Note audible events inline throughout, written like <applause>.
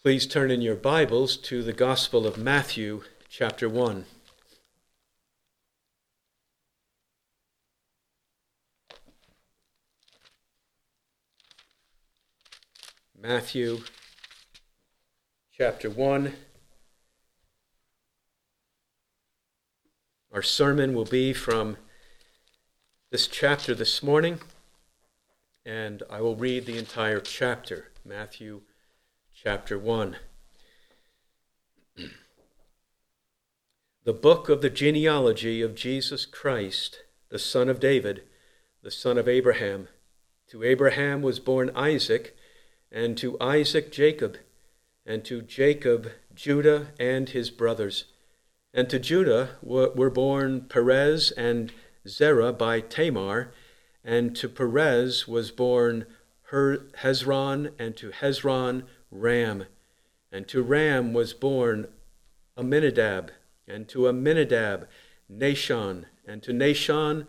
Please turn in your Bibles to the Gospel of Matthew, chapter 1. Matthew, chapter 1. Our sermon will be from this chapter this morning, and I will read the entire chapter. Matthew chapter 1. the book of the genealogy of Jesus Christ, the son of David, the son of Abraham. To Abraham was born Isaac, and to Isaac Jacob, and to Jacob Judah and his brothers. And to Judah were born Perez and Zerah by Tamar, and to Perez was born Hezron, and to Hezron Ram. And to Ram was born Amminadab, and to Amminadab Nahshon, and to Nahshon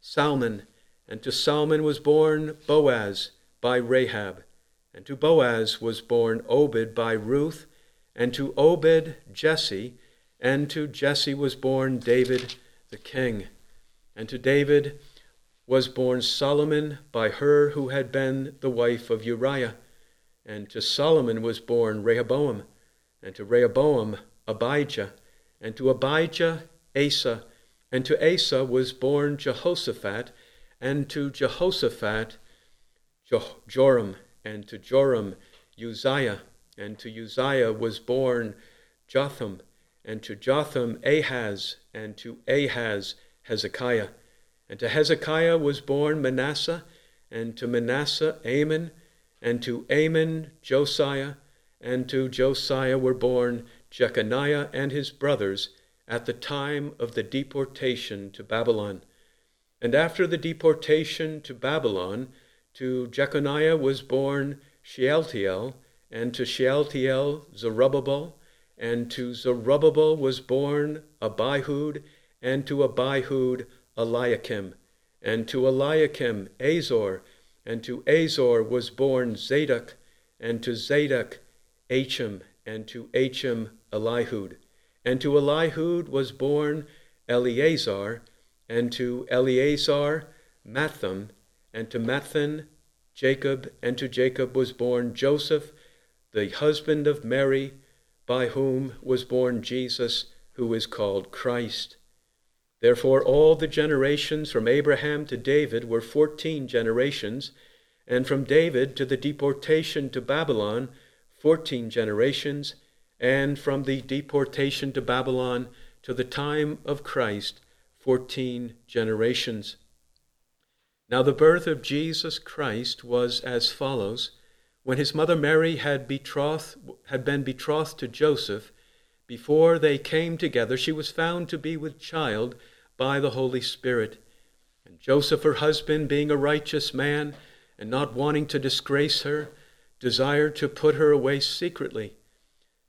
Salmon, and to Salmon was born Boaz by Rahab, and to Boaz was born Obed by Ruth, and to Obed Jesse, and to Jesse was born David the king, and to David was born Solomon by her who had been the wife of Uriah and to Solomon was born Rehoboam, and to Rehoboam Abijah, and to Abijah Asa, and to Asa was born Jehoshaphat, and to Jehoshaphat Joram, and to Joram Uzziah, and to Uzziah was born Jotham, and to Jotham Ahaz, and to Ahaz Hezekiah, and to Hezekiah was born Manasseh, and to Manasseh Amon, and to Amon Josiah, and to Josiah were born Jeconiah and his brothers at the time of the deportation to Babylon. And after the deportation to Babylon, to Jeconiah was born Shealtiel, and to Shealtiel Zerubbabel, and to Zerubbabel was born Abihud, and to Abihud Eliakim, and to Eliakim Azor, and to Azor was born Zadok, and to Zadok Achim, and to Achim Elihud. And to Elihud was born Eleazar, and to Eleazar Matthan, and to Matthan Jacob, and to Jacob was born Joseph, the husband of Mary, by whom was born Jesus, who is called Christ. Therefore, all the generations from Abraham to David were fourteen generations, and from David to the deportation to Babylon, fourteen generations, and from the deportation to Babylon to the time of Christ, fourteen generations. Now, the birth of Jesus Christ was as follows. When his mother Mary had, betrothed, had been betrothed to Joseph, before they came together, she was found to be with child by the Holy Spirit. And Joseph, her husband, being a righteous man, and not wanting to disgrace her, desired to put her away secretly.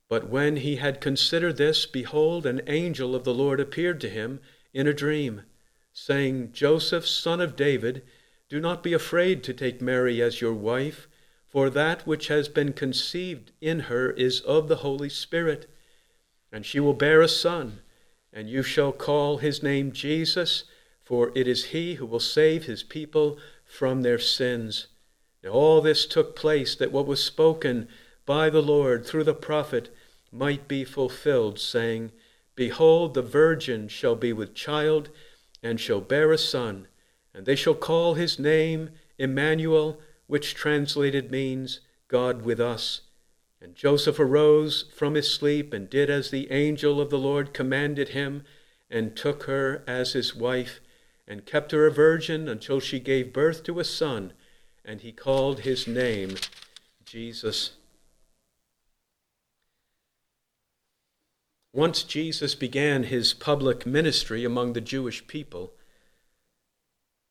But when he had considered this, behold, an angel of the Lord appeared to him in a dream, saying, Joseph, son of David, do not be afraid to take Mary as your wife, for that which has been conceived in her is of the Holy Spirit. And she will bear a son, and you shall call his name Jesus, for it is he who will save his people from their sins. Now, all this took place that what was spoken by the Lord through the prophet might be fulfilled, saying, Behold, the virgin shall be with child, and shall bear a son, and they shall call his name Emmanuel, which translated means God with us. And Joseph arose from his sleep and did as the angel of the Lord commanded him, and took her as his wife, and kept her a virgin until she gave birth to a son, and he called his name Jesus. Once Jesus began his public ministry among the Jewish people,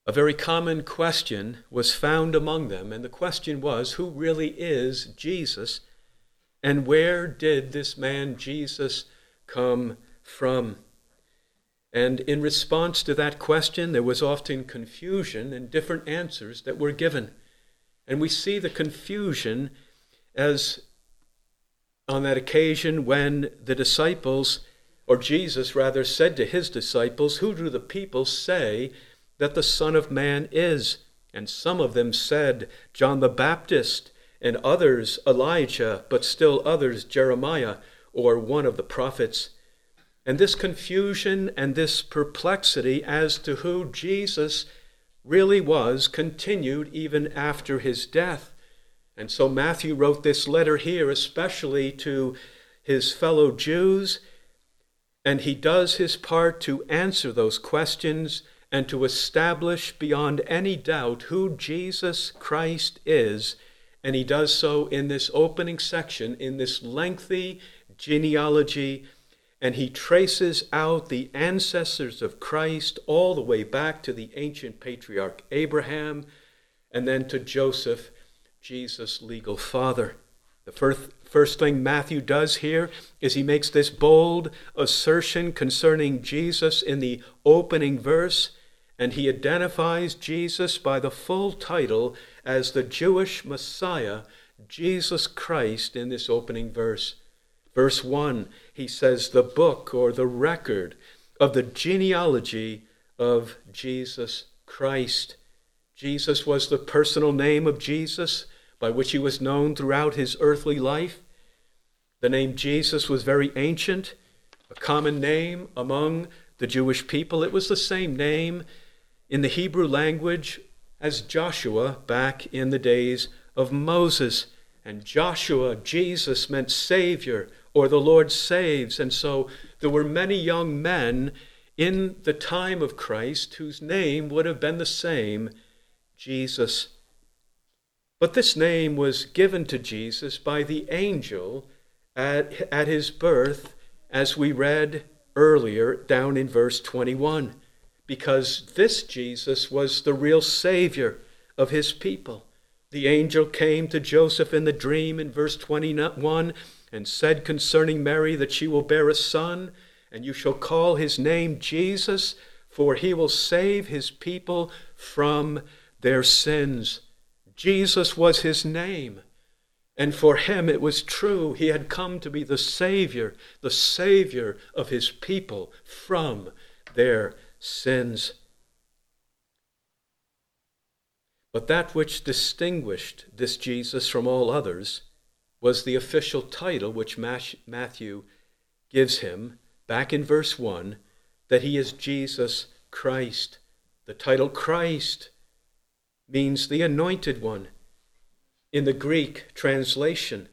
a very common question was found among them, and the question was who really is Jesus, and where did this man Jesus come from? And in response to that question, there was often confusion and different answers that were given. And we see the confusion as on that occasion when the disciples, or Jesus rather, said to his disciples, Who do the people say that the Son of Man is? And some of them said, John the Baptist, and others, Elijah, but still others, Jeremiah, or one of the prophets. And this confusion and this perplexity as to who Jesus really was continued even after his death. And so Matthew wrote this letter here, especially to his fellow Jews, and he does his part to answer those questions and to establish beyond any doubt who Jesus Christ is. And he does so in this opening section, in this lengthy genealogy, and he traces out the ancestors of Christ all the way back to the ancient patriarch Abraham and then to Joseph, Jesus' legal father. The first, first thing Matthew does here is he makes this bold assertion concerning Jesus in the opening verse, and he identifies Jesus by the full title as the Jewish Messiah, Jesus Christ, in this opening verse. Verse 1, he says, the book or the record of the genealogy of Jesus Christ. Jesus was the personal name of Jesus by which he was known throughout his earthly life. The name Jesus was very ancient, a common name among the Jewish people. It was the same name in the Hebrew language as Joshua back in the days of Moses. And Joshua, Jesus, meant Savior or the Lord saves. And so there were many young men in the time of Christ whose name would have been the same Jesus. But this name was given to Jesus by the angel at, at his birth, as we read earlier down in verse 21, because this Jesus was the real Savior of his people. The angel came to Joseph in the dream in verse 21 and said concerning Mary that she will bear a son, and you shall call his name Jesus, for he will save his people from their sins. Jesus was his name. And for him it was true. He had come to be the Savior, the Savior of his people from their sins. But that which distinguished this Jesus from all others was the official title which Matthew gives him back in verse 1 that he is Jesus Christ. The title Christ means the anointed one. In the Greek translation,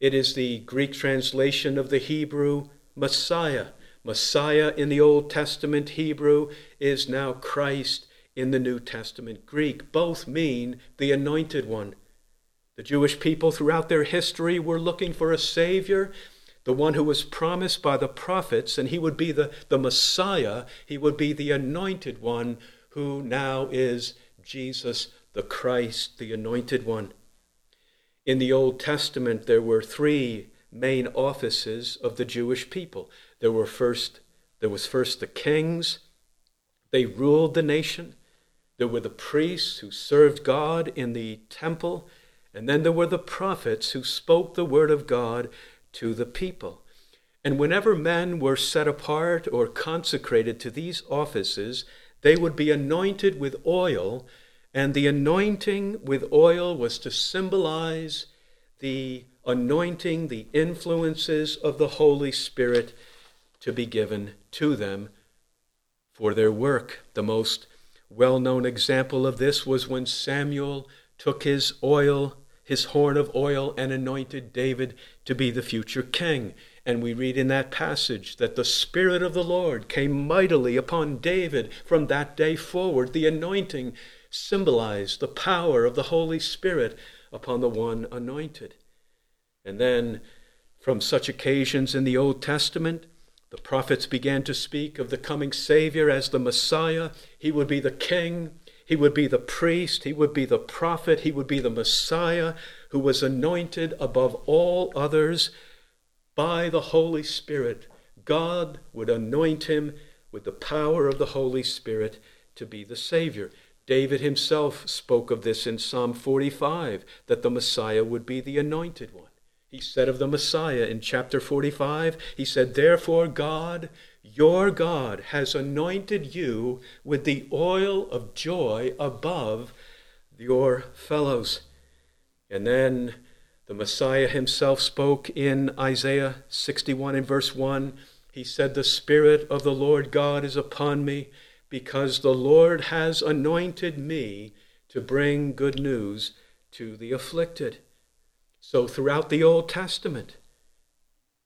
it is the Greek translation of the Hebrew Messiah. Messiah in the Old Testament Hebrew is now Christ in the New Testament Greek. Both mean the anointed one. The Jewish people throughout their history were looking for a Savior, the one who was promised by the prophets, and he would be the, the Messiah, he would be the anointed one who now is Jesus the Christ, the anointed one. In the Old Testament, there were three main offices of the Jewish people. There were first there was first the kings. They ruled the nation. There were the priests who served God in the temple and then there were the prophets who spoke the word of God to the people. And whenever men were set apart or consecrated to these offices, they would be anointed with oil, and the anointing with oil was to symbolize the anointing, the influences of the Holy Spirit to be given to them for their work. The most well known example of this was when Samuel took his oil his horn of oil and anointed David to be the future king. And we read in that passage that the Spirit of the Lord came mightily upon David from that day forward. The anointing symbolized the power of the Holy Spirit upon the one anointed. And then, from such occasions in the Old Testament, the prophets began to speak of the coming Savior as the Messiah. He would be the king he would be the priest, he would be the prophet, he would be the Messiah who was anointed above all others by the Holy Spirit. God would anoint him with the power of the Holy Spirit to be the Savior. David himself spoke of this in Psalm 45 that the Messiah would be the anointed one. He said of the Messiah in chapter 45, He said, Therefore, God, your God, has anointed you with the oil of joy above your fellows. And then the Messiah himself spoke in Isaiah 61 and verse 1. He said, The Spirit of the Lord God is upon me, because the Lord has anointed me to bring good news to the afflicted. So, throughout the Old Testament,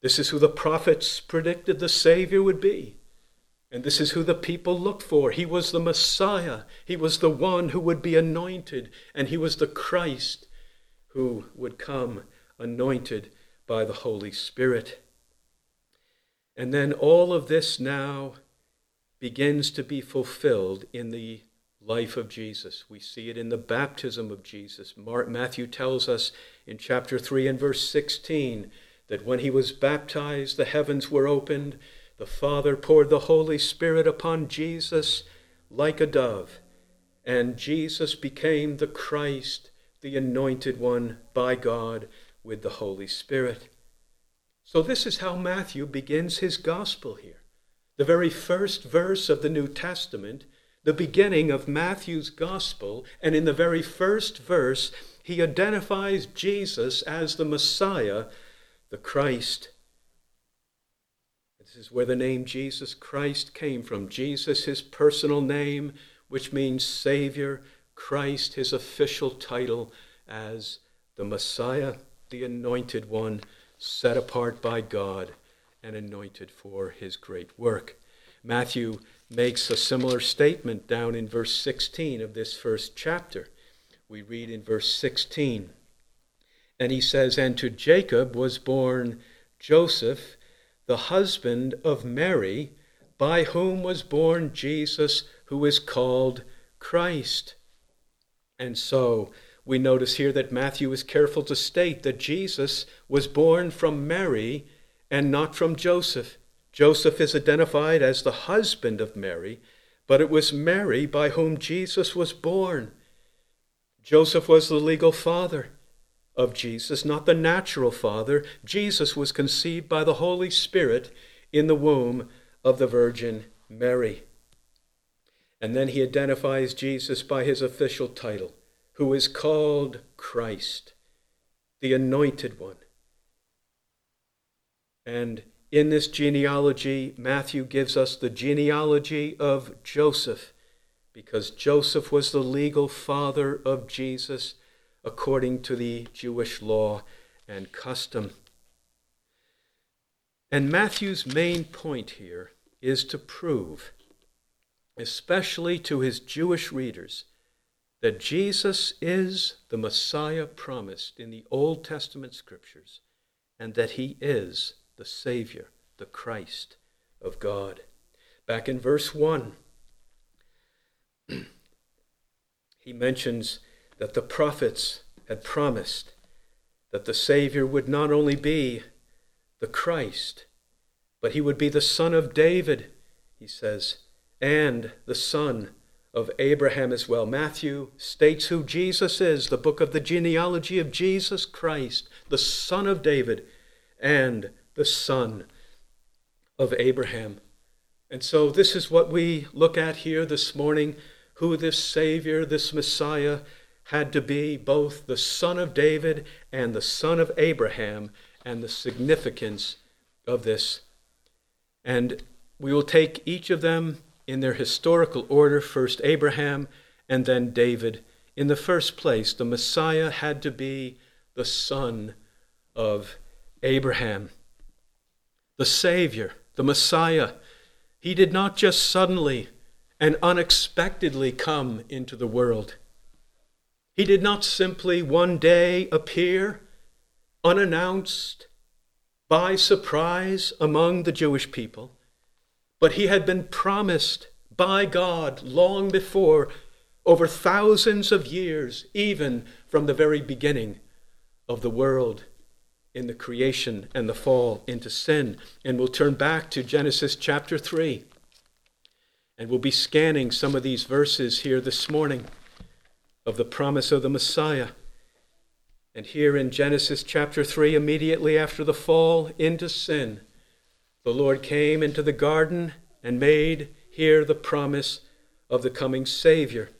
this is who the prophets predicted the Savior would be. And this is who the people looked for. He was the Messiah. He was the one who would be anointed. And he was the Christ who would come anointed by the Holy Spirit. And then all of this now begins to be fulfilled in the life of Jesus. We see it in the baptism of Jesus. Matthew tells us in chapter 3 and verse 16 that when he was baptized, the heavens were opened, the Father poured the Holy Spirit upon Jesus like a dove, and Jesus became the Christ, the anointed one by God with the Holy Spirit. So, this is how Matthew begins his gospel here. The very first verse of the New Testament the beginning of Matthew's gospel, and in the very first verse, he identifies Jesus as the Messiah, the Christ. This is where the name Jesus Christ came from. Jesus, his personal name, which means Savior, Christ, his official title as the Messiah, the anointed one, set apart by God and anointed for his great work. Matthew makes a similar statement down in verse 16 of this first chapter. We read in verse 16, and he says, And to Jacob was born Joseph, the husband of Mary, by whom was born Jesus, who is called Christ. And so we notice here that Matthew is careful to state that Jesus was born from Mary and not from Joseph. Joseph is identified as the husband of Mary, but it was Mary by whom Jesus was born. Joseph was the legal father of Jesus, not the natural father. Jesus was conceived by the Holy Spirit in the womb of the Virgin Mary. And then he identifies Jesus by his official title, who is called Christ, the Anointed One. And in this genealogy, Matthew gives us the genealogy of Joseph, because Joseph was the legal father of Jesus according to the Jewish law and custom. And Matthew's main point here is to prove, especially to his Jewish readers, that Jesus is the Messiah promised in the Old Testament scriptures and that he is the Savior, the Christ of God. Back in verse 1, <clears throat> he mentions that the prophets had promised that the Savior would not only be the Christ, but he would be the son of David, he says, and the son of Abraham as well. Matthew states who Jesus is, the book of the genealogy of Jesus Christ, the son of David and the son of Abraham. And so, this is what we look at here this morning who this Savior, this Messiah, had to be both the son of David and the son of Abraham, and the significance of this. And we will take each of them in their historical order first Abraham and then David. In the first place, the Messiah had to be the son of Abraham the Savior, the Messiah, he did not just suddenly and unexpectedly come into the world. He did not simply one day appear unannounced by surprise among the Jewish people, but he had been promised by God long before, over thousands of years, even from the very beginning of the world in the creation and the fall into sin. And we'll turn back to Genesis chapter 3. And we'll be scanning some of these verses here this morning of the promise of the Messiah. And here in Genesis chapter 3, immediately after the fall into sin, the Lord came into the garden and made here the promise of the coming Savior.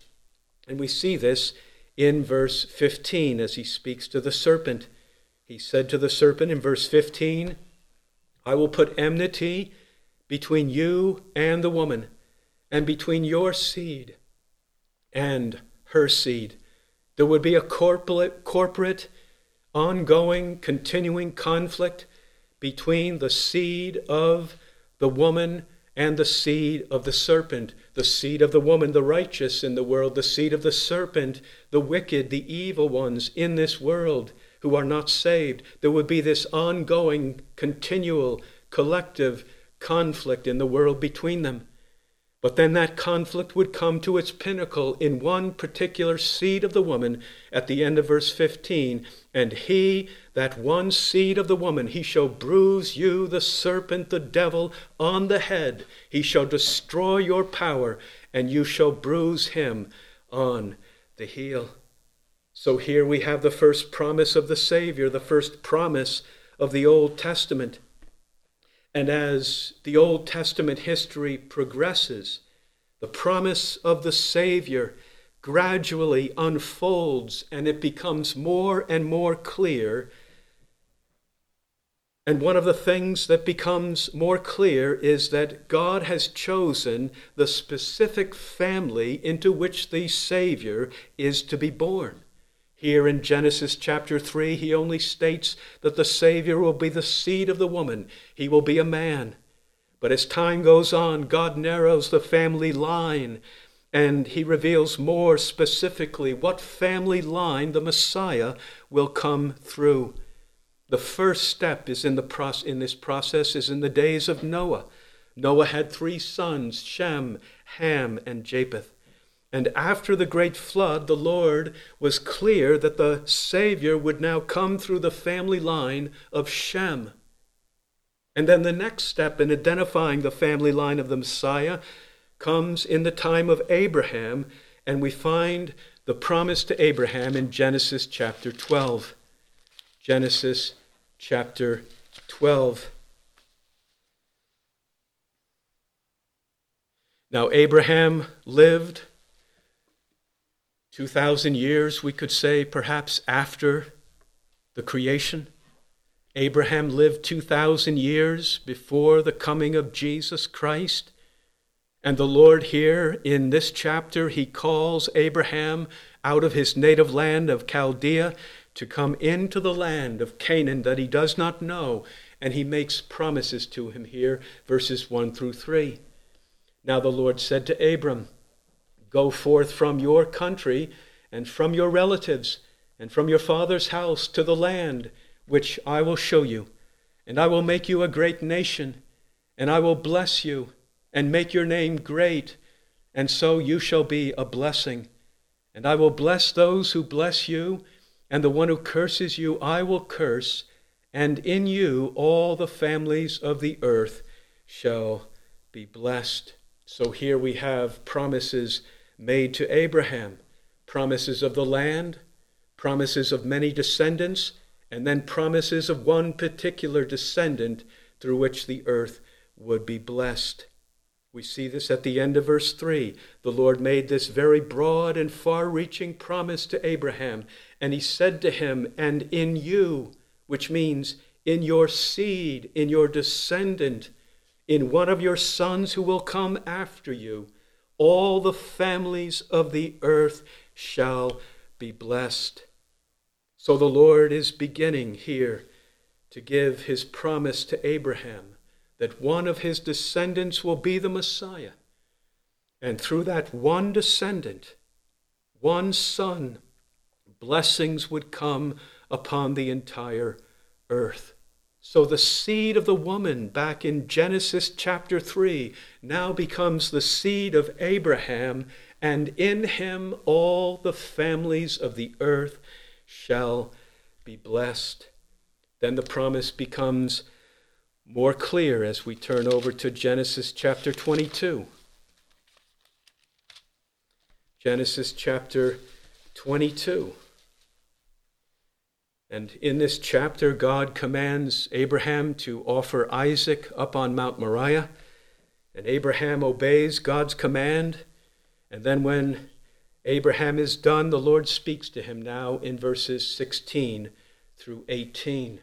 And we see this in verse 15 as he speaks to the serpent. He said to the serpent in verse 15, I will put enmity between you and the woman, and between your seed and her seed. There would be a corporate, corporate, ongoing, continuing conflict between the seed of the woman and the seed of the serpent, the seed of the woman, the righteous in the world, the seed of the serpent, the wicked, the evil ones in this world who are not saved. There would be this ongoing, continual, collective conflict in the world between them. But then that conflict would come to its pinnacle in one particular seed of the woman at the end of verse 15. And he, that one seed of the woman, he shall bruise you, the serpent, the devil, on the head. He shall destroy your power, and you shall bruise him on the heel. So here we have the first promise of the Savior, the first promise of the Old Testament. And as the Old Testament history progresses, the promise of the Savior gradually unfolds and it becomes more and more clear. And one of the things that becomes more clear is that God has chosen the specific family into which the Savior is to be born. Here in Genesis chapter 3, he only states that the Savior will be the seed of the woman, he will be a man. But as time goes on, God narrows the family line and he reveals more specifically what family line the Messiah will come through. The first step is in, the pro- in this process is in the days of Noah. Noah had three sons, Shem, Ham, and Japheth. And after the great flood, the Lord was clear that the Savior would now come through the family line of Shem. And then the next step in identifying the family line of the Messiah comes in the time of Abraham, and we find the promise to Abraham in Genesis chapter 12. Genesis chapter 12. Now, Abraham lived 2,000 years, we could say, perhaps after the creation. Abraham lived 2,000 years before the coming of Jesus Christ. And the Lord, here in this chapter, he calls Abraham out of his native land of Chaldea to come into the land of Canaan that he does not know. And he makes promises to him here, verses 1 through 3. Now the Lord said to Abram, Go forth from your country and from your relatives and from your father's house to the land which I will show you, and I will make you a great nation, and I will bless you and make your name great, and so you shall be a blessing. And I will bless those who bless you, and the one who curses you I will curse, and in you all the families of the earth shall be blessed. So here we have promises made to Abraham promises of the land, promises of many descendants, and then promises of one particular descendant through which the earth would be blessed. We see this at the end of verse 3. The Lord made this very broad and far reaching promise to Abraham, and he said to him, And in you, which means in your seed, in your descendant, in one of your sons who will come after you, all the families of the earth shall be blessed. So the Lord is beginning here to give his promise to Abraham that one of his descendants will be the Messiah. And through that one descendant, one son, blessings would come upon the entire earth. So the seed of the woman back in Genesis chapter 3 now becomes the seed of Abraham, and in him all the families of the earth shall be blessed. Then the promise becomes more clear as we turn over to Genesis chapter 22. Genesis chapter 22. And in this chapter, God commands Abraham to offer Isaac up on Mount Moriah. And Abraham obeys God's command. And then, when Abraham is done, the Lord speaks to him now in verses 16 through 18.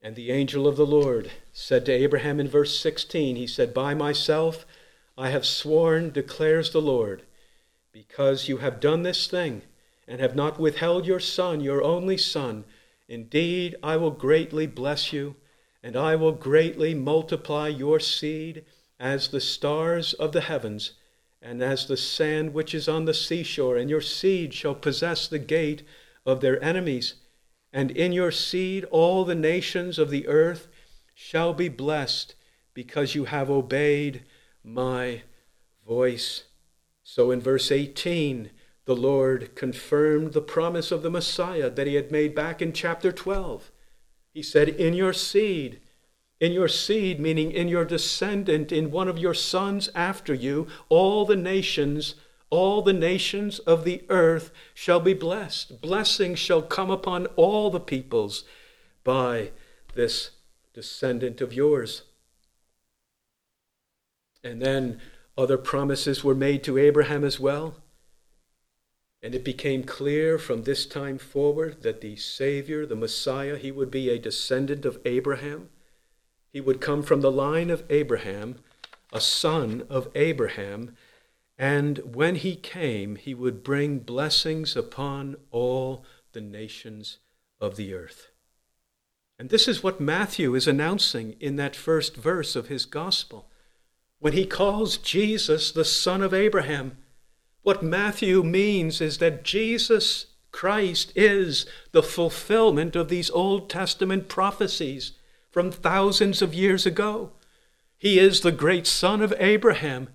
And the angel of the Lord said to Abraham in verse 16, He said, By myself I have sworn, declares the Lord, because you have done this thing and have not withheld your son, your only son. Indeed, I will greatly bless you, and I will greatly multiply your seed as the stars of the heavens and as the sand which is on the seashore, and your seed shall possess the gate of their enemies. And in your seed all the nations of the earth shall be blessed, because you have obeyed my voice. So in verse 18, the Lord confirmed the promise of the Messiah that he had made back in chapter 12. He said, In your seed, in your seed, meaning in your descendant, in one of your sons after you, all the nations, all the nations of the earth shall be blessed. Blessings shall come upon all the peoples by this descendant of yours. And then other promises were made to Abraham as well. And it became clear from this time forward that the Savior, the Messiah, he would be a descendant of Abraham. He would come from the line of Abraham, a son of Abraham. And when he came, he would bring blessings upon all the nations of the earth. And this is what Matthew is announcing in that first verse of his gospel. When he calls Jesus the son of Abraham, what Matthew means is that Jesus Christ is the fulfillment of these Old Testament prophecies from thousands of years ago. He is the great son of Abraham.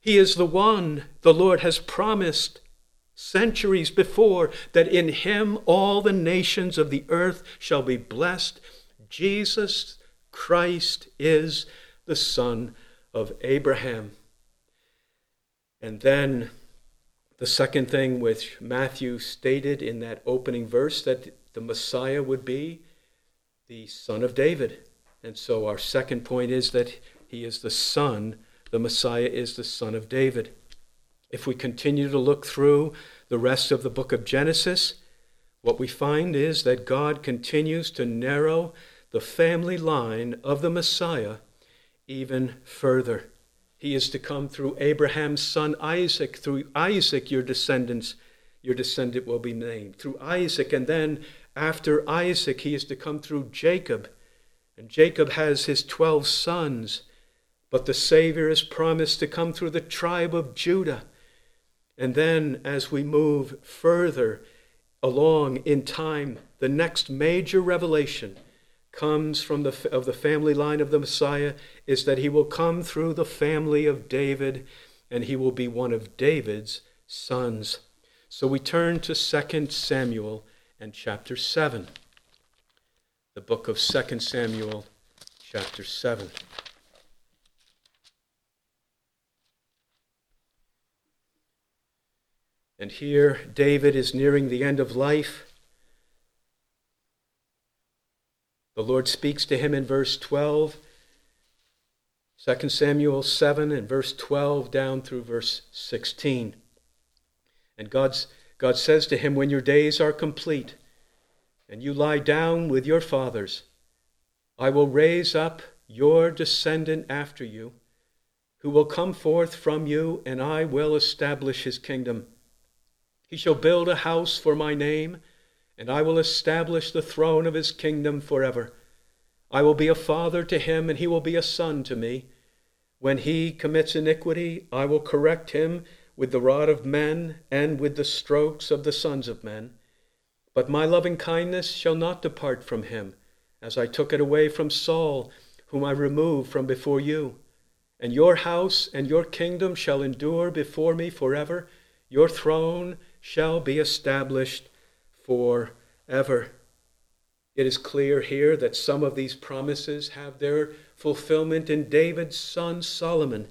He is the one the Lord has promised centuries before that in him all the nations of the earth shall be blessed. Jesus Christ is the son of Abraham. And then the second thing which Matthew stated in that opening verse that the Messiah would be the son of David. And so our second point is that he is the son, the Messiah is the son of David. If we continue to look through the rest of the book of Genesis, what we find is that God continues to narrow the family line of the Messiah even further. He is to come through Abraham's son Isaac. Through Isaac, your descendants, your descendant will be named. Through Isaac, and then after Isaac, he is to come through Jacob. And Jacob has his 12 sons. But the Savior is promised to come through the tribe of Judah. And then, as we move further along in time, the next major revelation comes from the, of the family line of the Messiah is that he will come through the family of David and he will be one of David's sons. So we turn to 2 Samuel and chapter 7. The book of 2 Samuel, chapter 7. And here David is nearing the end of life. The Lord speaks to him in verse 12, 2 Samuel 7, and verse 12 down through verse 16. And God's, God says to him, When your days are complete and you lie down with your fathers, I will raise up your descendant after you, who will come forth from you, and I will establish his kingdom. He shall build a house for my name and I will establish the throne of his kingdom forever. I will be a father to him, and he will be a son to me. When he commits iniquity, I will correct him with the rod of men and with the strokes of the sons of men. But my loving kindness shall not depart from him, as I took it away from Saul, whom I removed from before you. And your house and your kingdom shall endure before me forever. Your throne shall be established forever. It is clear here that some of these promises have their fulfillment in David's son Solomon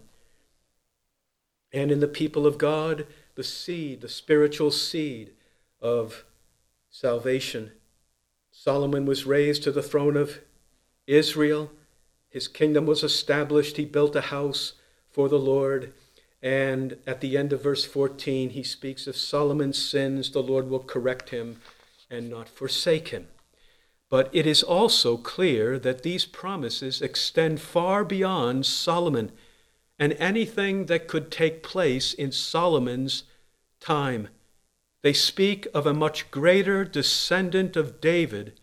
and in the people of God, the seed, the spiritual seed of salvation. Solomon was raised to the throne of Israel. His kingdom was established. He built a house for the Lord. And at the end of verse 14, he speaks of Solomon's sins. The Lord will correct him and not forsake him. But it is also clear that these promises extend far beyond Solomon and anything that could take place in Solomon's time. They speak of a much greater descendant of David,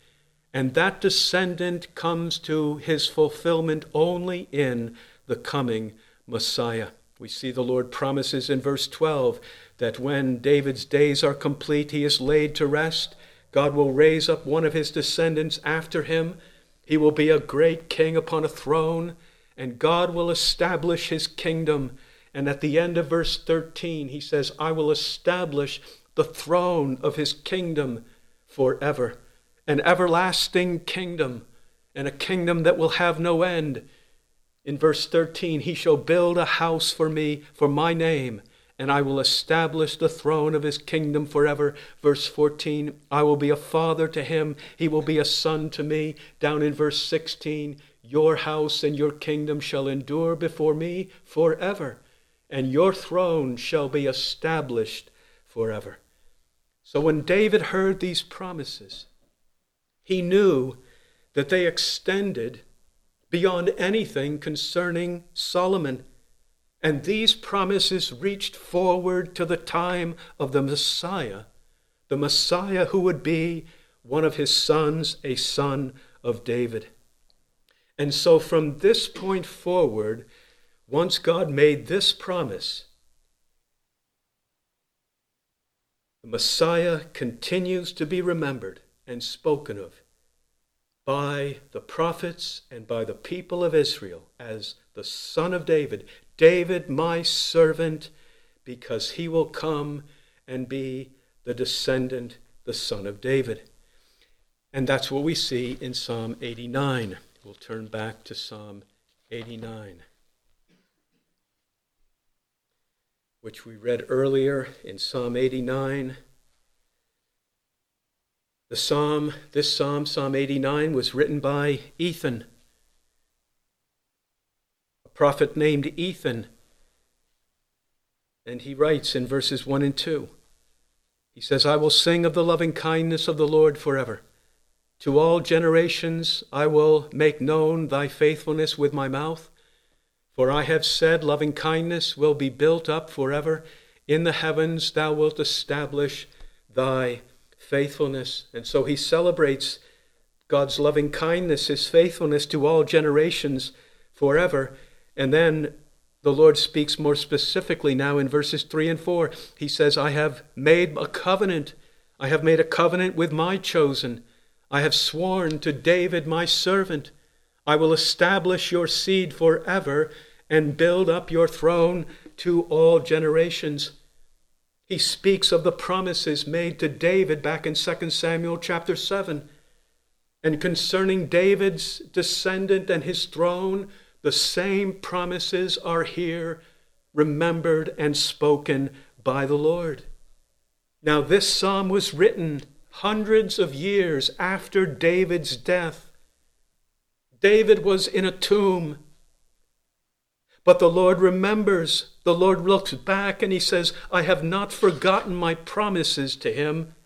and that descendant comes to his fulfillment only in the coming Messiah. We see the Lord promises in verse 12 that when David's days are complete, he is laid to rest. God will raise up one of his descendants after him. He will be a great king upon a throne, and God will establish his kingdom. And at the end of verse 13, he says, I will establish the throne of his kingdom forever, an everlasting kingdom, and a kingdom that will have no end. In verse 13, he shall build a house for me, for my name, and I will establish the throne of his kingdom forever. Verse 14, I will be a father to him, he will be a son to me. Down in verse 16, your house and your kingdom shall endure before me forever, and your throne shall be established forever. So when David heard these promises, he knew that they extended beyond anything concerning Solomon. And these promises reached forward to the time of the Messiah, the Messiah who would be one of his sons, a son of David. And so from this point forward, once God made this promise, the Messiah continues to be remembered and spoken of by the prophets and by the people of Israel as the Son of David, David, my servant, because he will come and be the descendant, the Son of David. And that's what we see in Psalm 89. We'll turn back to Psalm 89, which we read earlier in Psalm 89. The psalm, this psalm, Psalm 89, was written by Ethan, a prophet named Ethan. And he writes in verses 1 and 2 He says, I will sing of the loving kindness of the Lord forever. To all generations I will make known thy faithfulness with my mouth. For I have said, Loving kindness will be built up forever. In the heavens thou wilt establish thy faithfulness. And so he celebrates God's loving kindness, his faithfulness to all generations forever. And then the Lord speaks more specifically now in verses 3 and 4. He says, I have made a covenant. I have made a covenant with my chosen. I have sworn to David, my servant. I will establish your seed forever and build up your throne to all generations. He speaks of the promises made to David back in 2 Samuel chapter 7. And concerning David's descendant and his throne, the same promises are here remembered and spoken by the Lord. Now, this psalm was written hundreds of years after David's death. David was in a tomb. But the Lord remembers. The Lord looks back and he says, I have not forgotten my promises to him.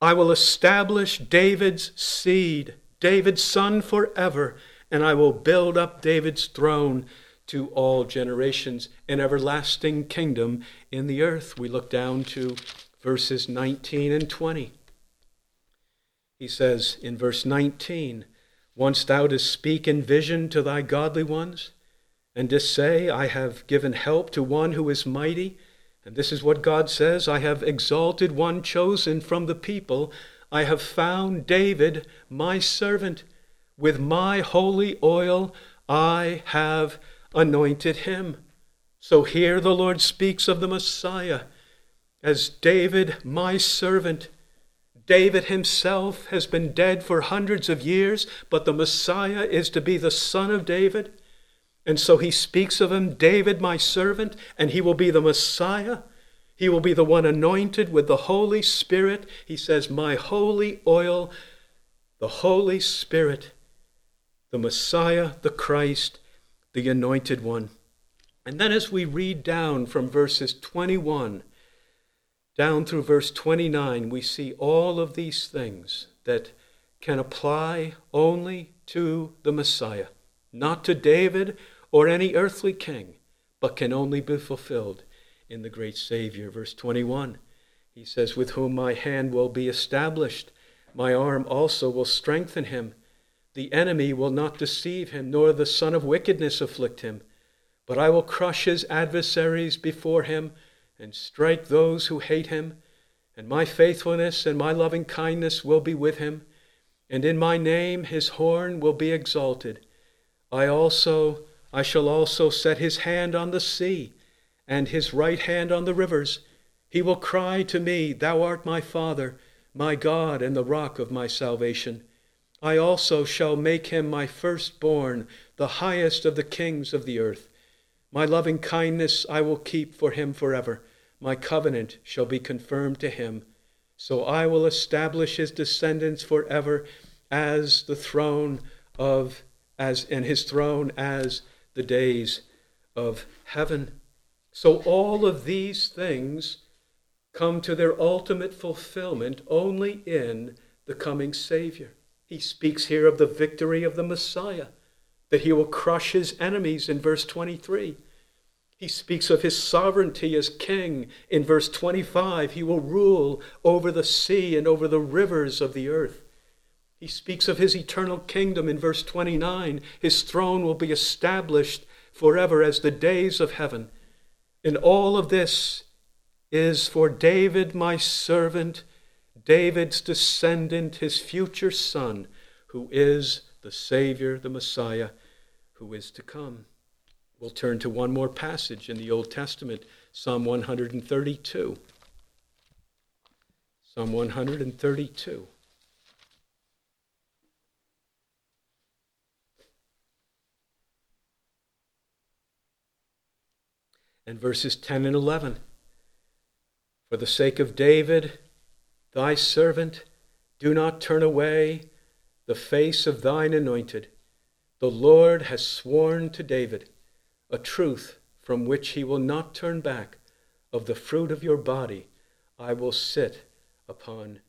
I will establish David's seed, David's son forever, and I will build up David's throne to all generations, an everlasting kingdom in the earth. We look down to verses 19 and 20. He says in verse 19, Once thou to speak in vision to thy godly ones, and to say, I have given help to one who is mighty. And this is what God says I have exalted one chosen from the people. I have found David, my servant. With my holy oil I have anointed him. So here the Lord speaks of the Messiah as David, my servant. David himself has been dead for hundreds of years, but the Messiah is to be the son of David. And so he speaks of him, David, my servant, and he will be the Messiah. He will be the one anointed with the Holy Spirit. He says, My holy oil, the Holy Spirit, the Messiah, the Christ, the anointed one. And then as we read down from verses 21 down through verse 29, we see all of these things that can apply only to the Messiah, not to David or any earthly king, but can only be fulfilled in the great Savior. Verse 21, he says, With whom my hand will be established, my arm also will strengthen him. The enemy will not deceive him, nor the son of wickedness afflict him. But I will crush his adversaries before him and strike those who hate him. And my faithfulness and my loving kindness will be with him. And in my name his horn will be exalted. I also, I shall also set his hand on the sea and his right hand on the rivers. He will cry to me, Thou art my Father, my God, and the rock of my salvation. I also shall make him my firstborn, the highest of the kings of the earth. My loving kindness I will keep for him forever. My covenant shall be confirmed to him. So I will establish his descendants forever as the throne of as and his throne as the days of heaven. So all of these things come to their ultimate fulfillment only in the coming Savior. He speaks here of the victory of the Messiah, that he will crush his enemies in verse 23. He speaks of his sovereignty as king in verse 25. He will rule over the sea and over the rivers of the earth. He speaks of his eternal kingdom in verse 29. His throne will be established forever as the days of heaven. And all of this is for David, my servant, David's descendant, his future son, who is the Savior, the Messiah, who is to come. We'll turn to one more passage in the Old Testament, Psalm 132. Psalm 132. And verses 10 and 11. For the sake of David, thy servant, do not turn away the face of thine anointed. The Lord has sworn to David a truth from which he will not turn back. Of the fruit of your body I will sit upon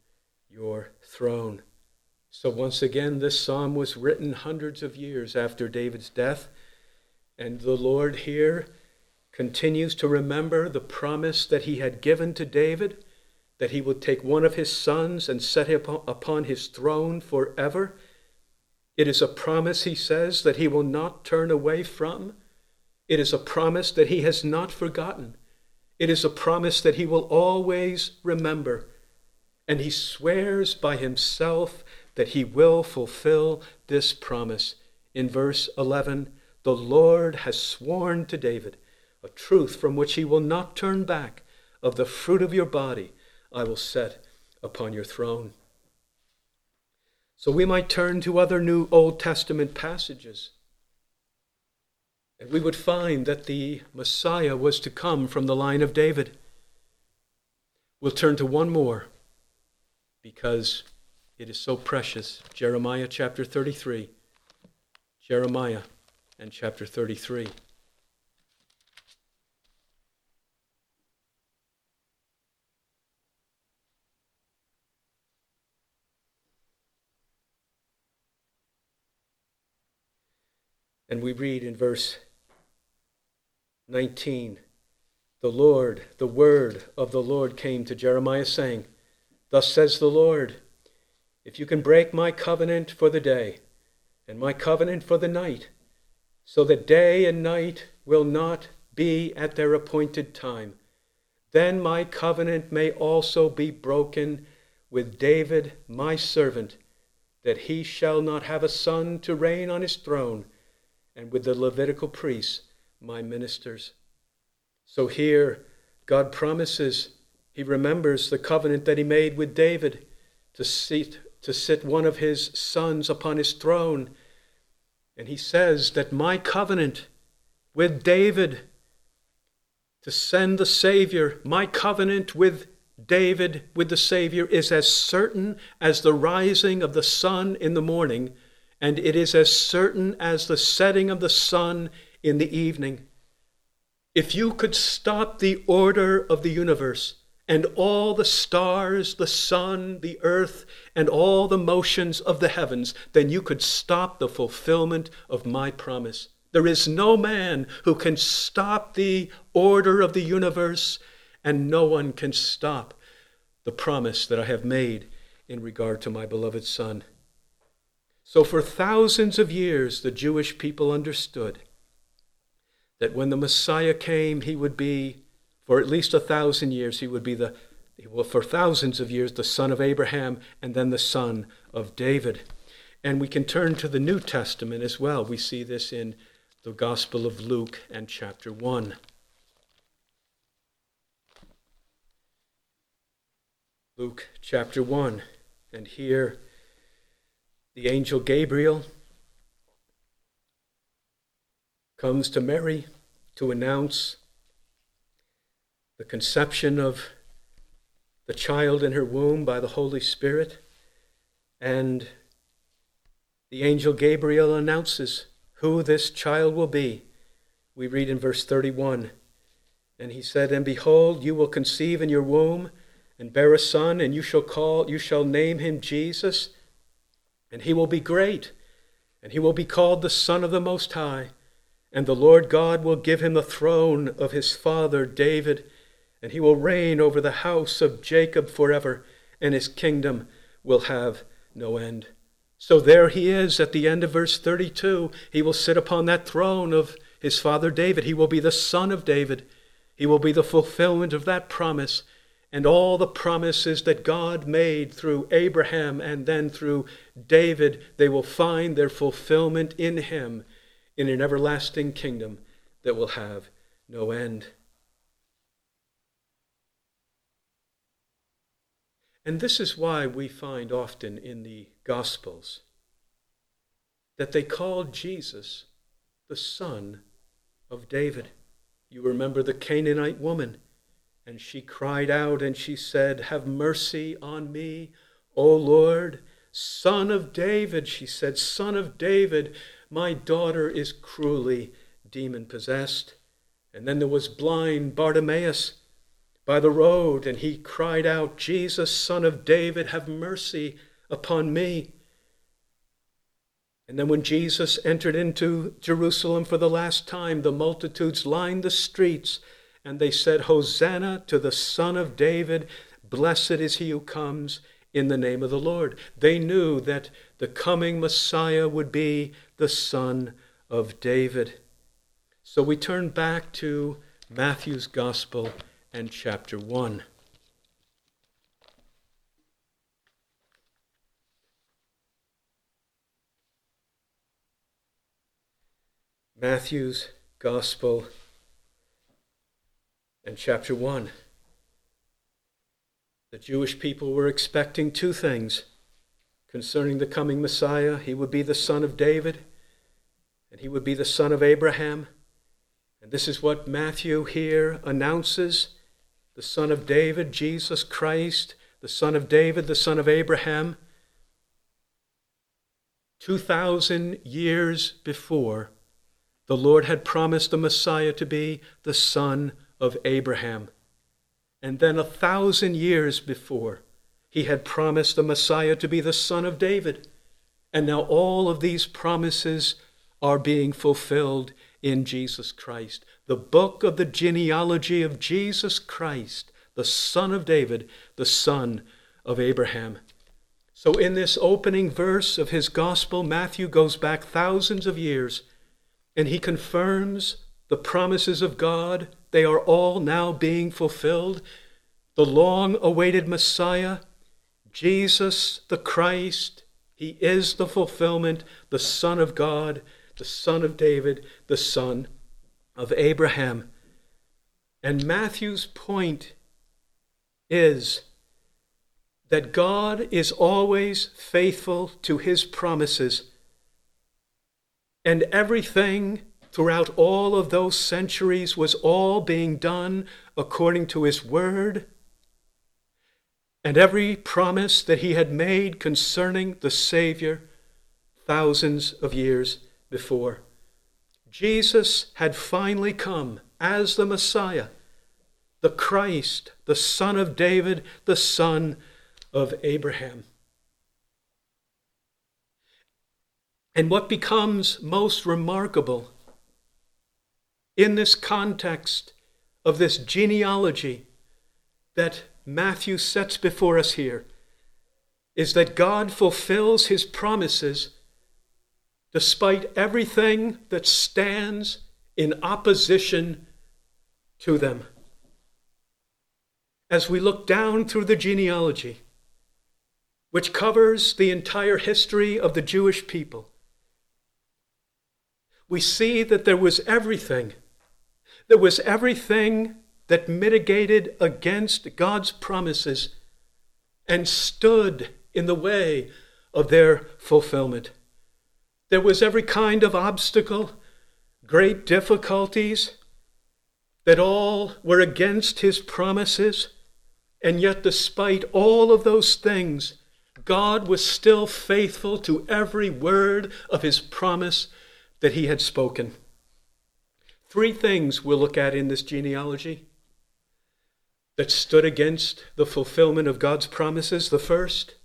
your throne. So, once again, this psalm was written hundreds of years after David's death, and the Lord here continues to remember the promise that he had given to David that he would take one of his sons and set him upon his throne forever. It is a promise, he says, that he will not turn away from. It is a promise that he has not forgotten. It is a promise that he will always remember. And he swears by himself that he will fulfill this promise. In verse 11, the Lord has sworn to David a truth from which he will not turn back. Of the fruit of your body I will set upon your throne. So we might turn to other New Old Testament passages. And we would find that the Messiah was to come from the line of David. We'll turn to one more because it is so precious. Jeremiah chapter 33. Jeremiah and chapter 33. And we read in verse 19 The Lord, the word of the Lord came to Jeremiah, saying, Thus says the Lord, if you can break my covenant for the day, and my covenant for the night, so that day and night will not be at their appointed time, then my covenant may also be broken with David my servant, that he shall not have a son to reign on his throne and with the Levitical priests, my ministers. So here, God promises, He remembers the covenant that He made with David to sit, to sit one of His sons upon His throne. And He says that my covenant with David to send the Savior. My covenant with David, with the Savior, is as certain as the rising of the sun in the morning, and it is as certain as the setting of the sun in the evening. If you could stop the order of the universe, and all the stars, the sun, the earth, and all the motions of the heavens, then you could stop the fulfillment of my promise. There is no man who can stop the order of the universe, and no one can stop the promise that I have made in regard to my beloved Son. So, for thousands of years, the Jewish people understood that when the Messiah came, he would be, for at least a thousand years, he would be the, well, for thousands of years, the son of Abraham and then the son of David. And we can turn to the New Testament as well. We see this in the Gospel of Luke and chapter 1. Luke chapter 1. And here the angel Gabriel comes to Mary to announce the conception of the child in her womb by the Holy Spirit. And the angel Gabriel announces who this child will be. We read in verse 31 And he said, And behold, you will conceive in your womb and bear a son, and you shall call, you shall name him Jesus, and he will be great, and he will be called the Son of the Most High. And the Lord God will give him the throne of his father David, and he will reign over the house of Jacob forever, and his kingdom will have no end. So there he is at the end of verse 32. He will sit upon that throne of his father David. He will be the son of David. He will be the fulfillment of that promise and all the promises that God made through Abraham and then through David, they will find their fulfillment in him in an everlasting kingdom that will have no end. And this is why we find often in the Gospels that they called Jesus the son of David. You remember the Canaanite woman, and she cried out and she said, Have mercy on me, O Lord, son of David. She said, Son of David, my daughter is cruelly demon possessed. And then there was blind Bartimaeus by the road, and he cried out, Jesus, son of David, have mercy upon me. And then when Jesus entered into Jerusalem for the last time, the multitudes lined the streets, and they said, Hosanna to the Son of David, blessed is he who comes in the name of the Lord. They knew that the coming Messiah would be the Son of David. So we turn back to Matthew's Gospel and chapter 1. Matthew's Gospel and chapter 1. The Jewish people were expecting two things concerning the coming Messiah. He would be the son of David, and he would be the son of Abraham. And this is what Matthew here announces the son of David, Jesus Christ, the son of David, the son of Abraham. 2,000 years before, the Lord had promised the Messiah to be the son of Abraham. And then a thousand years before, he had promised the Messiah to be the son of David. And now all of these promises are being fulfilled in Jesus Christ. The book of the genealogy of Jesus Christ, the son of David, the son of Abraham. So, in this opening verse of his gospel, Matthew goes back thousands of years and he confirms the promises of God. They are all now being fulfilled. The long awaited Messiah, Jesus the Christ, he is the fulfillment, the Son of God the son of David, the son of Abraham. And Matthew's point is that God is always faithful to his promises, and everything throughout all of those centuries was all being done according to his word. And every promise that he had made concerning the Savior thousands of years before. Jesus had finally come as the Messiah, the Christ, the Son of David, the Son of Abraham. And what becomes most remarkable in this context of this genealogy that Matthew sets before us here is that God fulfills his promises despite everything that stands in opposition to them. As we look down through the genealogy, which covers the entire history of the Jewish people, we see that there was everything there was everything that mitigated against God's promises and stood in the way of their fulfillment. There was every kind of obstacle, great difficulties, that all were against his promises. And yet, despite all of those things, God was still faithful to every word of his promise that he had spoken. Three things we'll look at in this genealogy that stood against the fulfillment of God's promises. The first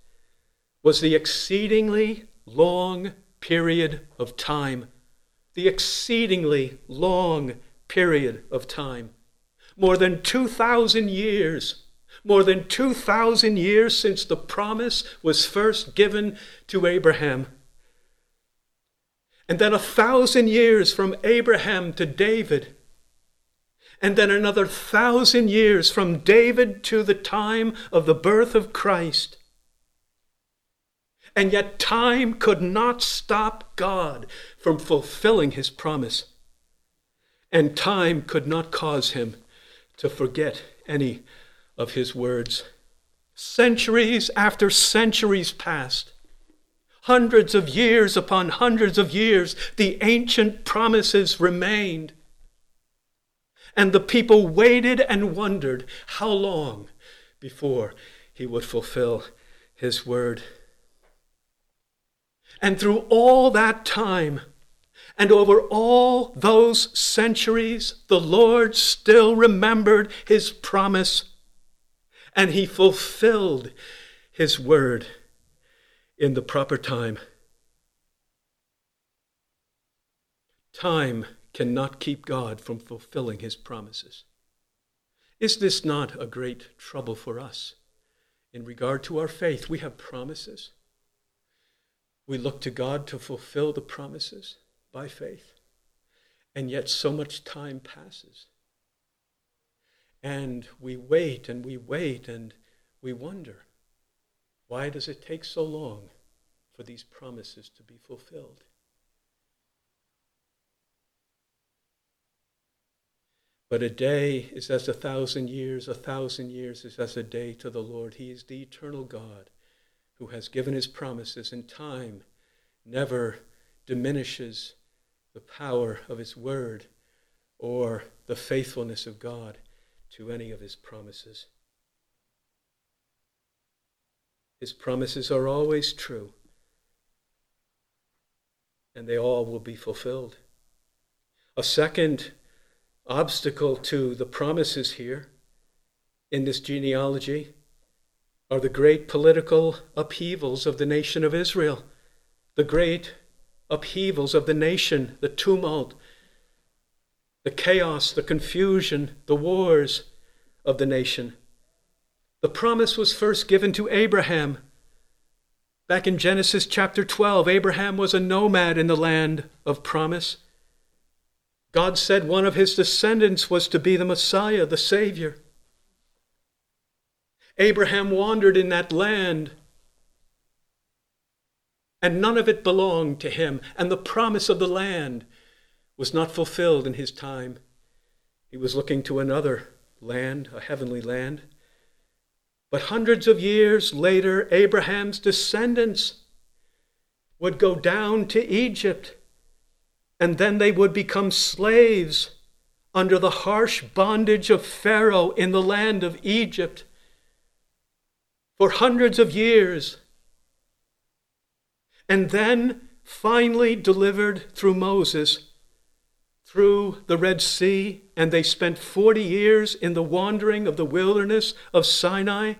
was the exceedingly long period of time. The exceedingly long period of time. More than 2,000 years. More than 2,000 years since the promise was first given to Abraham. And then a thousand years from Abraham to David. And then another thousand years from David to the time of the birth of Christ. And yet, time could not stop God from fulfilling his promise. And time could not cause him to forget any of his words. Centuries after centuries passed. Hundreds of years upon hundreds of years, the ancient promises remained. And the people waited and wondered how long before he would fulfill his word. And through all that time, and over all those centuries, the Lord still remembered his promise, and he fulfilled his word in the proper time. Time cannot keep God from fulfilling his promises. Is this not a great trouble for us? In regard to our faith, we have promises. We look to God to fulfill the promises by faith. And yet, so much time passes. And we wait and we wait and we wonder why does it take so long for these promises to be fulfilled? But a day is as a thousand years, a thousand years is as a day to the Lord. He is the eternal God who has given his promises, and time never diminishes the power of his word or the faithfulness of God to any of his promises. His promises are always true, and they all will be fulfilled. A second obstacle to the promises here in this genealogy are the great political upheavals of the nation of Israel, the great upheavals of the nation, the tumult, the chaos, the confusion, the wars of the nation. The promise was first given to Abraham. Back in Genesis chapter 12, Abraham was a nomad in the land of promise. God said one of his descendants was to be the Messiah, the Savior. Abraham wandered in that land, and none of it belonged to him, and the promise of the land was not fulfilled in his time. He was looking to another land, a heavenly land. But hundreds of years later, Abraham's descendants would go down to Egypt and then they would become slaves under the harsh bondage of Pharaoh in the land of Egypt for hundreds of years. And then finally delivered through Moses through the Red Sea, and they spent 40 years in the wandering of the wilderness of Sinai.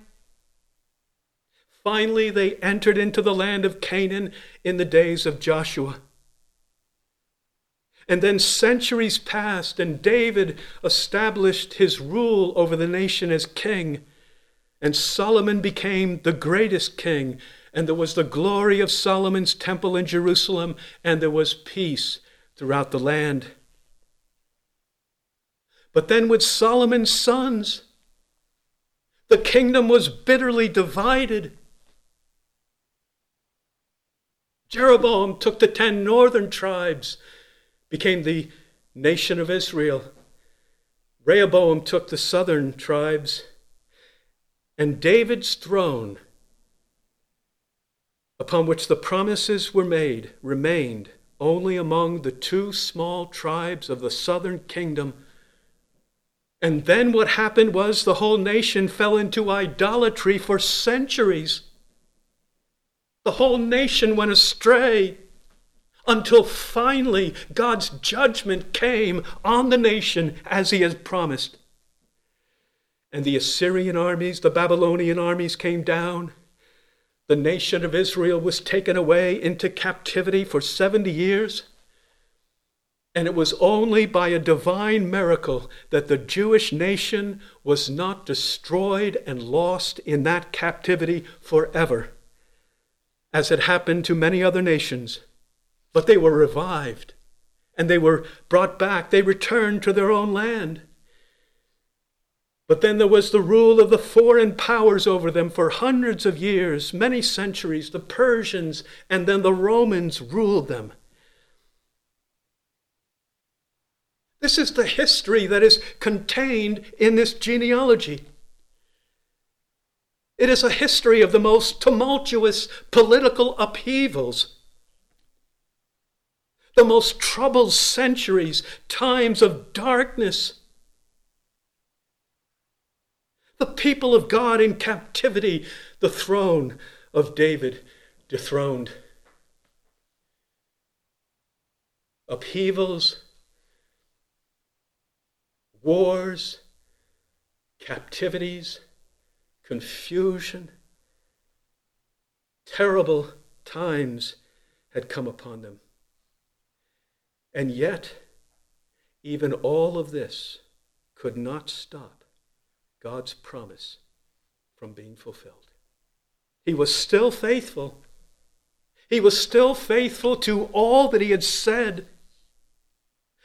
Finally, they entered into the land of Canaan in the days of Joshua. And then centuries passed, and David established his rule over the nation as king. And Solomon became the greatest king. And there was the glory of Solomon's temple in Jerusalem, and there was peace throughout the land. But then with Solomon's sons, the kingdom was bitterly divided. Jeroboam took the ten northern tribes became the nation of Israel. Rehoboam took the southern tribes, and David's throne, upon which the promises were made, remained only among the two small tribes of the southern kingdom. And then what happened was the whole nation fell into idolatry for centuries. The whole nation went astray until finally God's judgment came on the nation as he had promised. And the Assyrian armies, the Babylonian armies came down. The nation of Israel was taken away into captivity for 70 years. And it was only by a divine miracle that the Jewish nation was not destroyed and lost in that captivity forever, as had happened to many other nations. But they were revived and they were brought back. They returned to their own land. But then there was the rule of the foreign powers over them for hundreds of years, many centuries. The Persians and then the Romans ruled them. This is the history that is contained in this genealogy. It is a history of the most tumultuous political upheavals the most troubled centuries, times of darkness. The people of God in captivity, the throne of David dethroned. Upheavals, wars, captivities, confusion, terrible times had come upon them. And yet, even all of this could not stop God's promise from being fulfilled. He was still faithful. He was still faithful to all that he had said.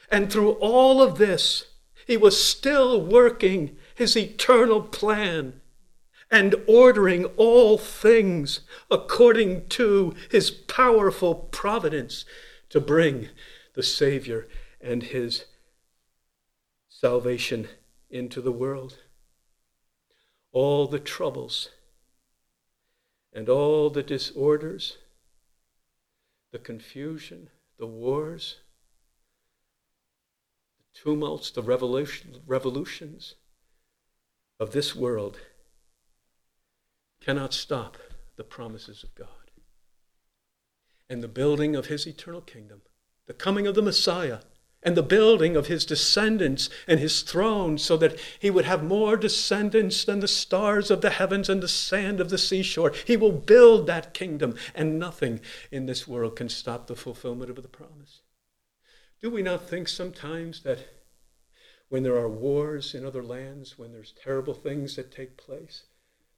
And through all of this, he was still working his eternal plan and ordering all things according to his powerful providence to bring the Savior and his salvation into the world. All the troubles and all the disorders, the confusion, the wars, tumults, the revolution, revolutions of this world cannot stop the promises of God and the building of his eternal kingdom the coming of the Messiah, and the building of his descendants and his throne, so that he would have more descendants than the stars of the heavens and the sand of the seashore. He will build that kingdom, and nothing in this world can stop the fulfillment of the promise. Do we not think sometimes that when there are wars in other lands, when there's terrible things that take place,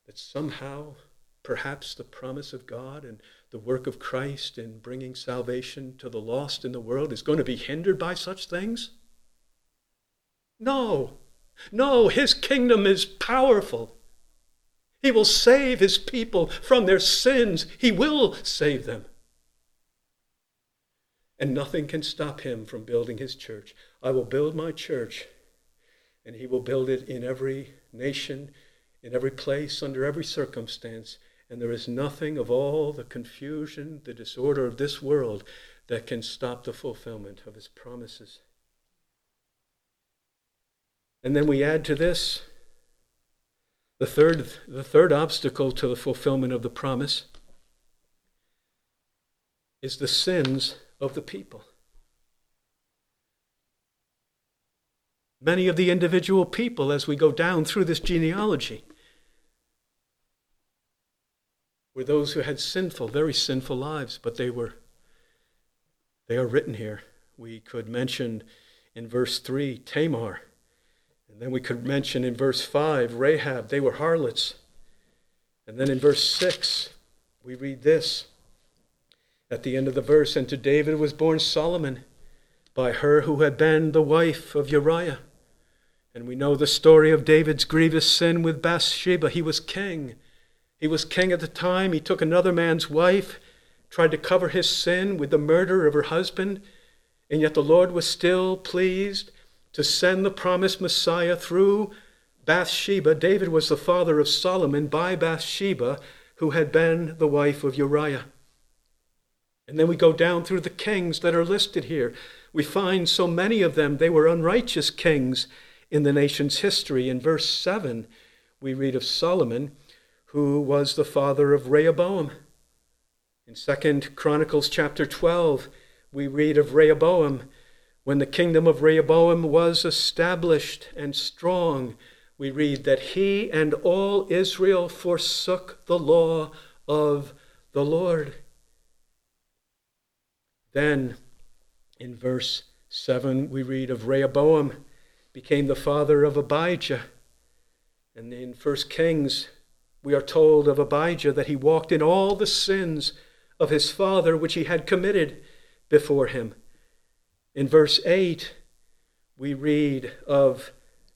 that somehow perhaps the promise of God and the work of Christ in bringing salvation to the lost in the world is going to be hindered by such things? No. No, his kingdom is powerful. He will save his people from their sins. He will save them. And nothing can stop him from building his church. I will build my church, and he will build it in every nation, in every place, under every circumstance and there is nothing of all the confusion, the disorder of this world that can stop the fulfillment of his promises. And then we add to this the third, the third obstacle to the fulfillment of the promise is the sins of the people. Many of the individual people, as we go down through this genealogy, were those who had sinful, very sinful lives, but they were they are written here. We could mention in verse 3 Tamar, and then we could mention in verse 5 Rahab, they were harlots. And then in verse 6, we read this at the end of the verse And to David was born Solomon by her who had been the wife of Uriah. And we know the story of David's grievous sin with Bathsheba. He was king. He was king at the time. He took another man's wife, tried to cover his sin with the murder of her husband, and yet the Lord was still pleased to send the promised Messiah through Bathsheba. David was the father of Solomon by Bathsheba, who had been the wife of Uriah. And then we go down through the kings that are listed here. We find so many of them, they were unrighteous kings in the nation's history. In verse 7, we read of Solomon, who was the father of Rehoboam. In 2 Chronicles chapter 12, we read of Rehoboam. When the kingdom of Rehoboam was established and strong, we read that he and all Israel forsook the law of the Lord. Then, in verse 7, we read of Rehoboam became the father of Abijah. And in 1 Kings, we are told of Abijah that he walked in all the sins of his father which he had committed before him. In verse 8, we read of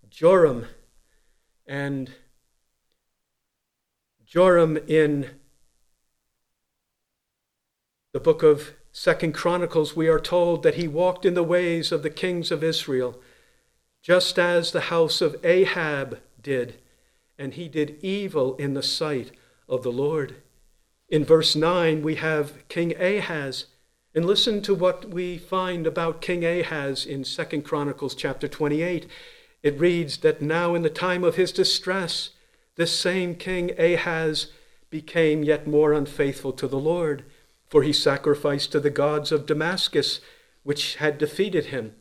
Joram and Joram in the book of Second Chronicles, we are told that he walked in the ways of the kings of Israel just as the house of Ahab did, and he did evil in the sight of the Lord. In verse 9, we have King Ahaz. And listen to what we find about King Ahaz in 2 Chronicles chapter 28. It reads that now in the time of his distress, this same King Ahaz became yet more unfaithful to the Lord, for he sacrificed to the gods of Damascus, which had defeated him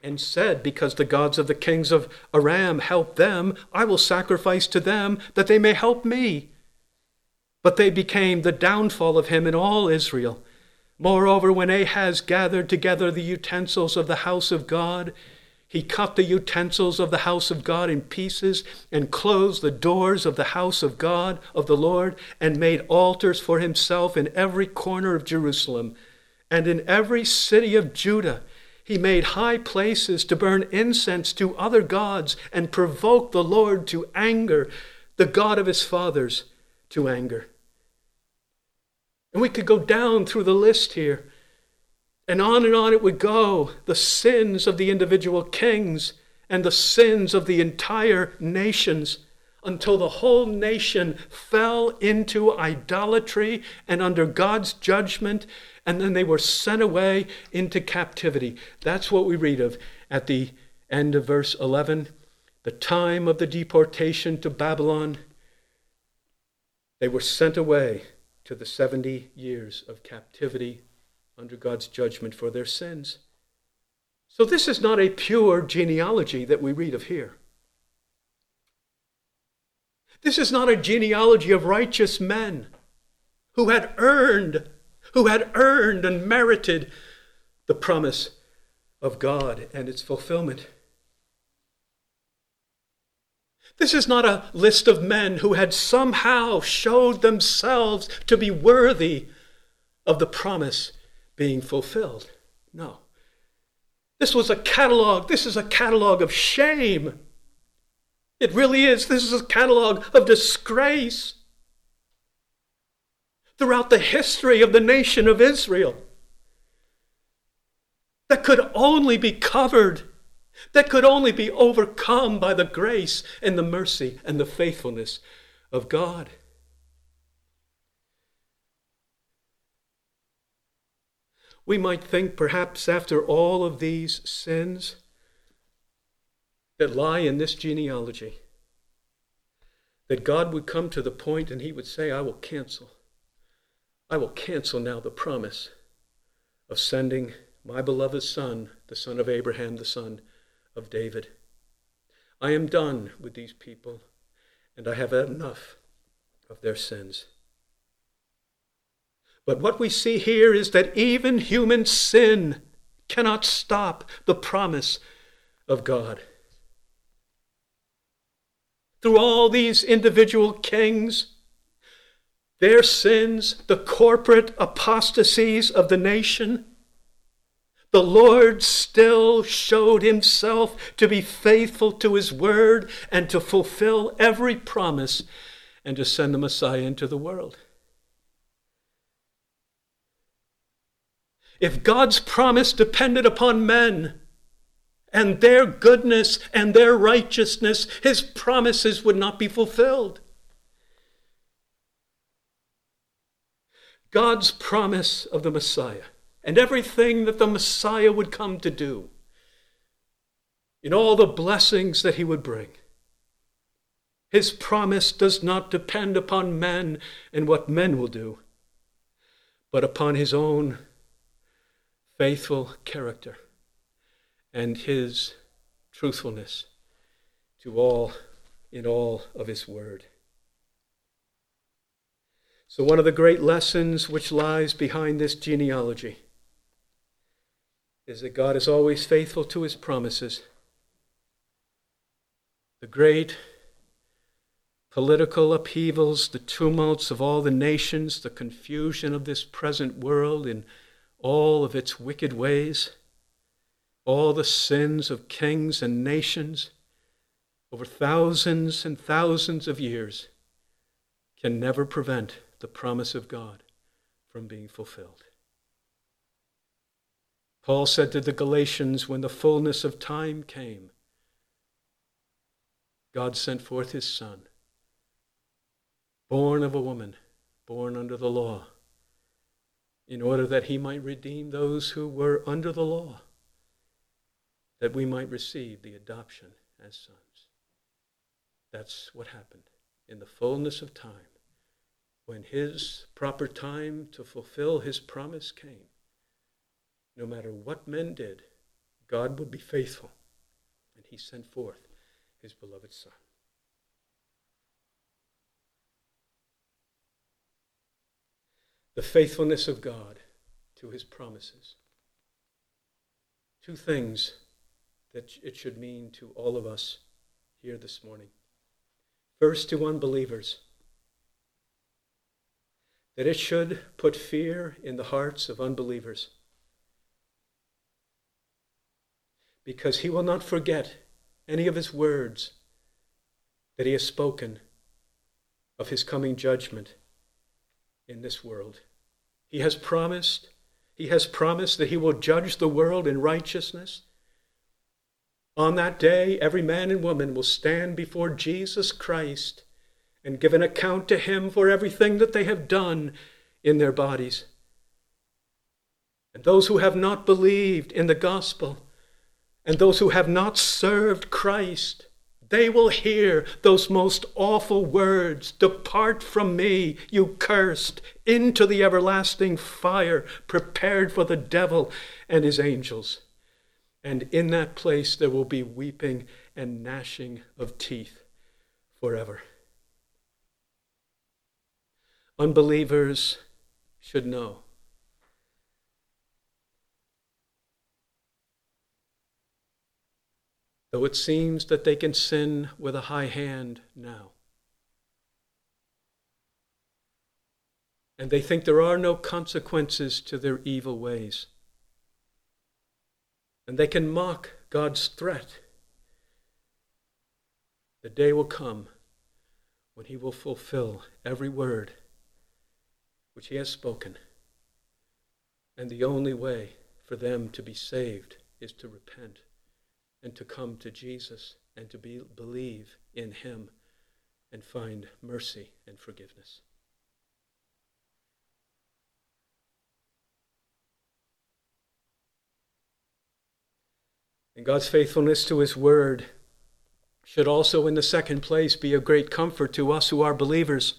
and said, Because the gods of the kings of Aram help them, I will sacrifice to them that they may help me. But they became the downfall of him in all Israel. Moreover, when Ahaz gathered together the utensils of the house of God, he cut the utensils of the house of God in pieces and closed the doors of the house of God, of the Lord, and made altars for himself in every corner of Jerusalem and in every city of Judah he made high places to burn incense to other gods and provoke the Lord to anger, the God of his fathers to anger. And we could go down through the list here, and on and on it would go the sins of the individual kings and the sins of the entire nations until the whole nation fell into idolatry and under God's judgment and then they were sent away into captivity. That's what we read of at the end of verse 11. The time of the deportation to Babylon, they were sent away to the 70 years of captivity under God's judgment for their sins. So, this is not a pure genealogy that we read of here. This is not a genealogy of righteous men who had earned who had earned and merited the promise of God and its fulfillment. This is not a list of men who had somehow showed themselves to be worthy of the promise being fulfilled. No. This was a catalog. This is a catalog of shame. It really is. This is a catalog of disgrace throughout the history of the nation of Israel that could only be covered, that could only be overcome by the grace and the mercy and the faithfulness of God. We might think perhaps after all of these sins that lie in this genealogy, that God would come to the point and he would say, I will cancel. I will cancel now the promise of sending my beloved son, the son of Abraham, the son of David. I am done with these people, and I have had enough of their sins. But what we see here is that even human sin cannot stop the promise of God. Through all these individual kings, their sins, the corporate apostasies of the nation, the Lord still showed himself to be faithful to his word and to fulfill every promise and to send the Messiah into the world. If God's promise depended upon men and their goodness and their righteousness, his promises would not be fulfilled. God's promise of the Messiah and everything that the Messiah would come to do, in all the blessings that he would bring. His promise does not depend upon men and what men will do, but upon his own faithful character and his truthfulness to all in all of his word. So, one of the great lessons which lies behind this genealogy is that God is always faithful to his promises. The great political upheavals, the tumults of all the nations, the confusion of this present world in all of its wicked ways, all the sins of kings and nations over thousands and thousands of years can never prevent the promise of God from being fulfilled. Paul said to the Galatians, when the fullness of time came, God sent forth his Son, born of a woman, born under the law, in order that he might redeem those who were under the law, that we might receive the adoption as sons. That's what happened in the fullness of time. When his proper time to fulfill his promise came, no matter what men did, God would be faithful, and he sent forth his beloved Son. The faithfulness of God to his promises. Two things that it should mean to all of us here this morning. First, to unbelievers, that it should put fear in the hearts of unbelievers. because he will not forget any of his words that he has spoken of his coming judgment in this world. He has promised, he has promised that he will judge the world in righteousness. On that day, every man and woman will stand before Jesus Christ and give an account to him for everything that they have done in their bodies. And those who have not believed in the gospel, and those who have not served Christ, they will hear those most awful words Depart from me, you cursed, into the everlasting fire prepared for the devil and his angels. And in that place there will be weeping and gnashing of teeth forever. Unbelievers should know though it seems that they can sin with a high hand now. And they think there are no consequences to their evil ways. And they can mock God's threat. The day will come when he will fulfill every word which he has spoken. And the only way for them to be saved is to repent and to come to Jesus and to be, believe in him and find mercy and forgiveness. And God's faithfulness to his word should also, in the second place, be a great comfort to us who are believers.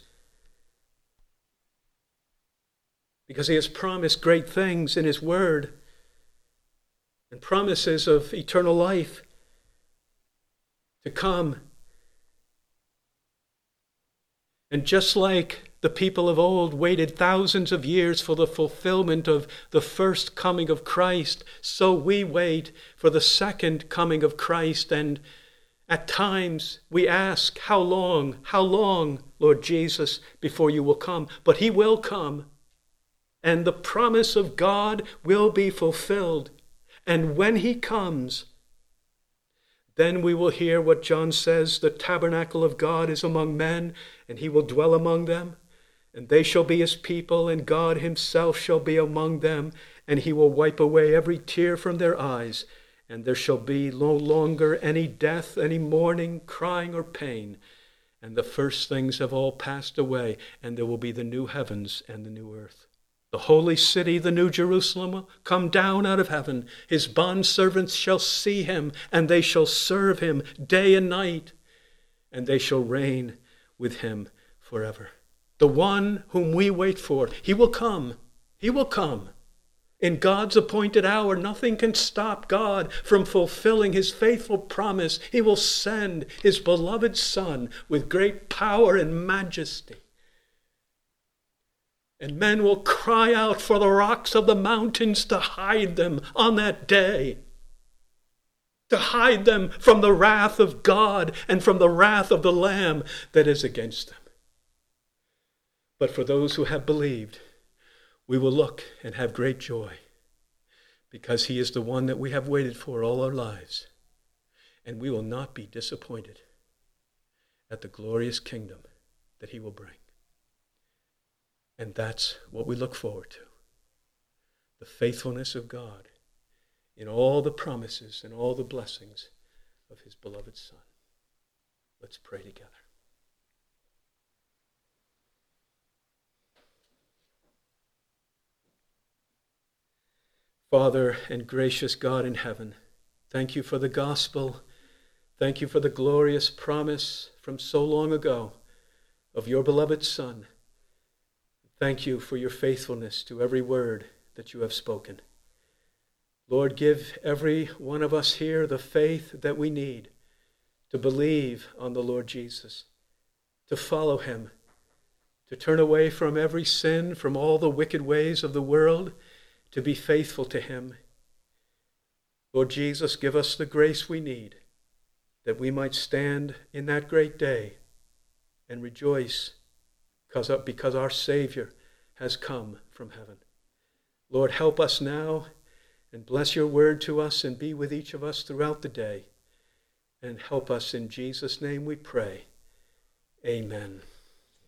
Because he has promised great things in his word and promises of eternal life to come. And just like the people of old waited thousands of years for the fulfillment of the first coming of Christ, so we wait for the second coming of Christ. And at times we ask, How long, how long, Lord Jesus, before you will come? But he will come, and the promise of God will be fulfilled. And when he comes, then we will hear what John says the tabernacle of God is among men, and he will dwell among them. And they shall be his people, and God himself shall be among them, and he will wipe away every tear from their eyes. And there shall be no longer any death, any mourning, crying, or pain. And the first things have all passed away, and there will be the new heavens and the new earth. The holy city, the new Jerusalem, will come down out of heaven. His bondservants shall see him, and they shall serve him day and night, and they shall reign with him forever. The one whom we wait for, he will come. He will come. In God's appointed hour, nothing can stop God from fulfilling his faithful promise. He will send his beloved Son with great power and majesty and men will cry out for the rocks of the mountains to hide them on that day. To hide them from the wrath of God and from the wrath of the Lamb that is against them. But for those who have believed, we will look and have great joy because he is the one that we have waited for all our lives. And we will not be disappointed at the glorious kingdom that he will bring. And that's what we look forward to the faithfulness of God in all the promises and all the blessings of his beloved Son. Let's pray together. Father and gracious God in heaven, thank you for the gospel. Thank you for the glorious promise from so long ago of your beloved Son Thank you for your faithfulness to every word that you have spoken. Lord, give every one of us here the faith that we need to believe on the Lord Jesus, to follow him, to turn away from every sin, from all the wicked ways of the world, to be faithful to him. Lord Jesus, give us the grace we need that we might stand in that great day and rejoice because, because our Savior has come from heaven. Lord, help us now and bless your word to us and be with each of us throughout the day. And help us in Jesus' name we pray. Amen.